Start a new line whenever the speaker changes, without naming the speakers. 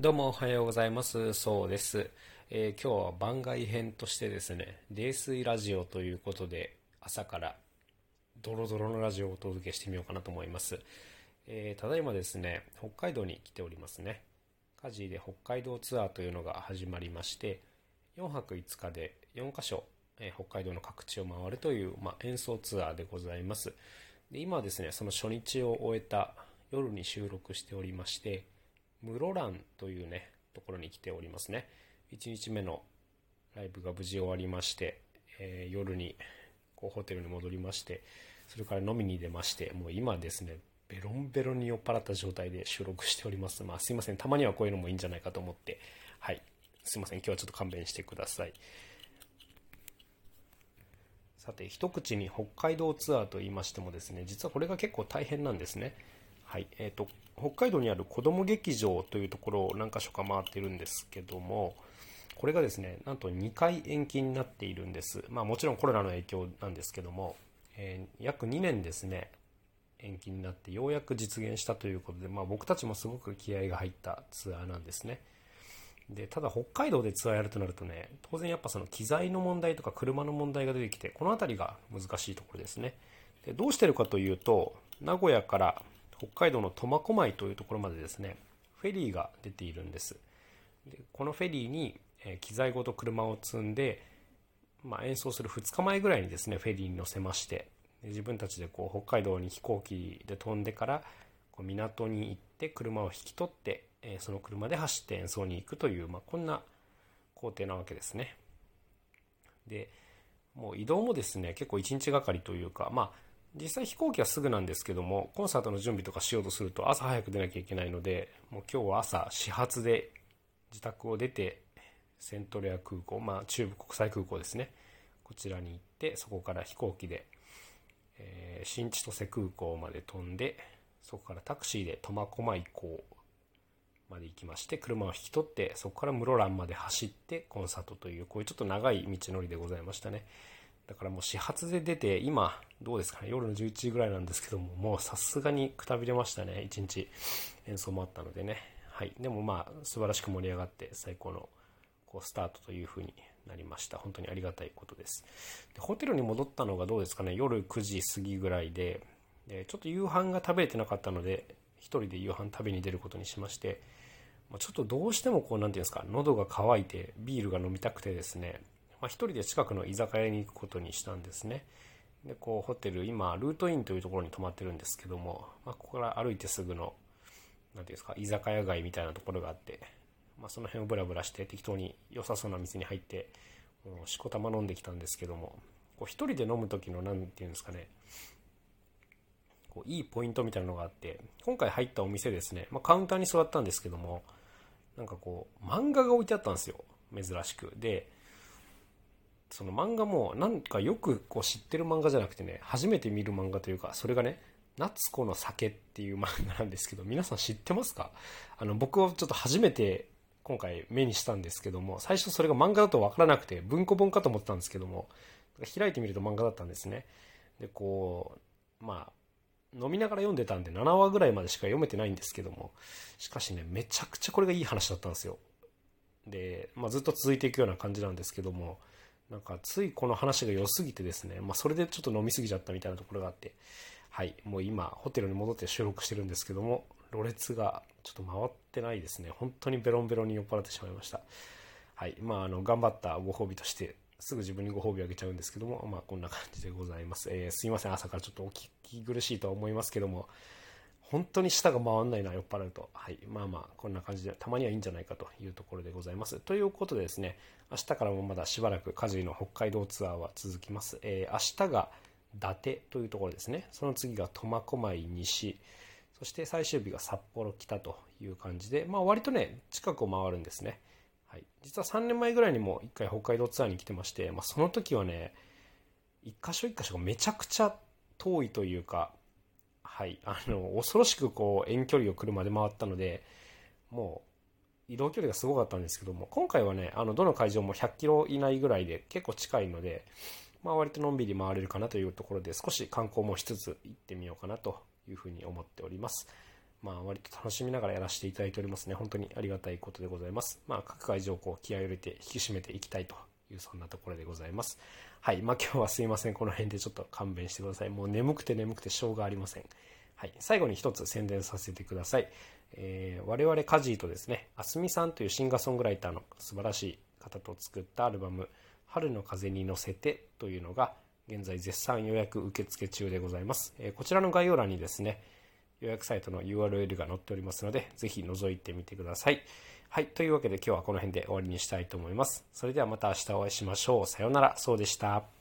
どうもおはようございます。そうです。えー、今日は番外編としてですね、泥酔ラジオということで、朝からドロドロのラジオをお届けしてみようかなと思います。えー、ただいまですね、北海道に来ておりますね。家事で北海道ツアーというのが始まりまして、4泊5日で4カ所、えー、北海道の各地を回るという、まあ、演奏ツアーでございます。で今はですね、その初日を終えた夜に収録しておりまして、室蘭というね、ところに来ておりますね。1日目のライブが無事終わりまして、えー、夜にこうホテルに戻りまして、それから飲みに出まして、もう今ですね、ベロンベロンに酔っ払った状態で収録しております。まあすいません。たまにはこういうのもいいんじゃないかと思って、はい。すいません。今日はちょっと勘弁してください。さて、一口に北海道ツアーと言いましてもですね、実はこれが結構大変なんですね。はい。えっ、ー、と、北海道にある子ども劇場というところを何か所か回ってるんですけども、これがですね、なんと2回延期になっているんです。まあもちろんコロナの影響なんですけども、えー、約2年ですね、延期になってようやく実現したということで、まあ僕たちもすごく気合が入ったツアーなんですね。で、ただ北海道でツアーやるとなるとね、当然やっぱその機材の問題とか車の問題が出てきて、この辺りが難しいところですね。でどうしてるかというと、名古屋から北海道の苫小牧というところまでですね、フェリーが出ているんです。でこのフェリーに、え機材ごと車を積んで、まあ、演奏する2日前ぐらいにですね、フェリーに乗せまして、で自分たちでこう北海道に飛行機で飛んでから、こう港に行って車を引き取って、えその車で走って演奏に行くという、まあ、こんな工程なわけですね。で、もう移動もですね、結構1日がかりというか、まあ、実際飛行機はすぐなんですけども、コンサートの準備とかしようとすると朝早く出なきゃいけないので、もう今日は朝始発で自宅を出て、セントレア空港、まあ中部国際空港ですね。こちらに行って、そこから飛行機で、えー、新千歳空港まで飛んで、そこからタクシーで苫小牧港まで行きまして、車を引き取って、そこから室蘭まで走ってコンサートという、こういうちょっと長い道のりでございましたね。だからもう始発で出て、今、どうですかね、夜の11時ぐらいなんですけども、もうさすがにくたびれましたね、一日演奏もあったのでね。はい。でもまあ、素晴らしく盛り上がって最高のこうスタートという風になりました。本当にありがたいことです。でホテルに戻ったのがどうですかね、夜9時過ぎぐらいで、でちょっと夕飯が食べれてなかったので、一人で夕飯食べに出ることにしまして、ちょっとどうしてもこう、なんていうんですか、喉が渇いてビールが飲みたくてですね、まあ、一人で近くの居酒屋に行くことにしたんですね。で、こう、ホテル、今、ルートインというところに泊まってるんですけども、まあ、ここから歩いてすぐの、なんていうんですか、居酒屋街みたいなところがあって、まあ、その辺をブラブラして適当に良さそうな店に入って、もうしこたま飲んできたんですけども、こう、一人で飲む時の、なんていうんですかね、こう、いいポイントみたいなのがあって、今回入ったお店ですね、まあ、カウンターに座ったんですけども、なんかこう、漫画が置いてあったんですよ。珍しく。で、その漫画もなんかよくこう知ってる漫画じゃなくてね、初めて見る漫画というか、それがね、夏子の酒っていう漫画なんですけど、皆さん知ってますか？あの、僕はちょっと初めて今回目にしたんですけども、最初それが漫画だとわからなくて、文庫本かと思ってたんですけども、開いてみると漫画だったんですね。で、こう、まあ、飲みながら読んでたんで7話ぐらいまでしか読めてないんですけども、しかしね、めちゃくちゃこれがいい話だったんですよ。で、まあ、ずっと続いていくような感じなんですけども、なんかついこの話が良すぎてですね、まあそれでちょっと飲みすぎちゃったみたいなところがあって、はい、もう今ホテルに戻って収録してるんですけども、ろれつがちょっと回ってないですね。本当にベロンベロンに酔っ払ってしまいました。はい、まああの、頑張ったご褒美として、すぐ自分にご褒美あげちゃうんですけども、まあこんな感じでございます。えー、すいません、朝からちょっとお聞き苦しいとは思いますけども、本当に舌が回んないな、酔っ払うと。はい。まあまあ、こんな感じで、たまにはいいんじゃないかというところでございます。ということでですね、明日からもまだしばらくカジの北海道ツアーは続きます。えー、明日が伊達というところですね。その次が苫小牧西。そして最終日が札幌北という感じで、まあ割とね、近くを回るんですね。はい。実は3年前ぐらいにも一回北海道ツアーに来てまして、まあその時はね、一箇所一箇所がめちゃくちゃ遠いというか、はい、あの、恐ろしくこう遠距離を車で回ったので、もう移動距離がすごかったんですけども、今回はね、あの、どの会場も100キロ以内ぐらいで結構近いので、まあ割とのんびり回れるかなというところで少し観光もしつつ行ってみようかなというふうに思っております。まあ、割と楽しみながらやらせていただいておりますね。本当にありがたいことでございます。まあ、各会場をこう気合を入れて引き締めていきたいという、そんなところでございます。はい。まあ、今日はすいません。この辺でちょっと勘弁してください。もう眠くて眠くてしょうがありません。はい。最後に一つ宣伝させてください。えー、我々カジーとですね、あすみさんというシンガーソングライターの素晴らしい方と作ったアルバム、春の風に乗せてというのが、現在絶賛予約受付中でございます。えー、こちらの概要欄にですね、予約サイトの URL が載っておりますので、ぜひ覗いてみてください。はい。というわけで今日はこの辺で終わりにしたいと思います。それではまた明日お会いしましょう。さようなら。そうでした。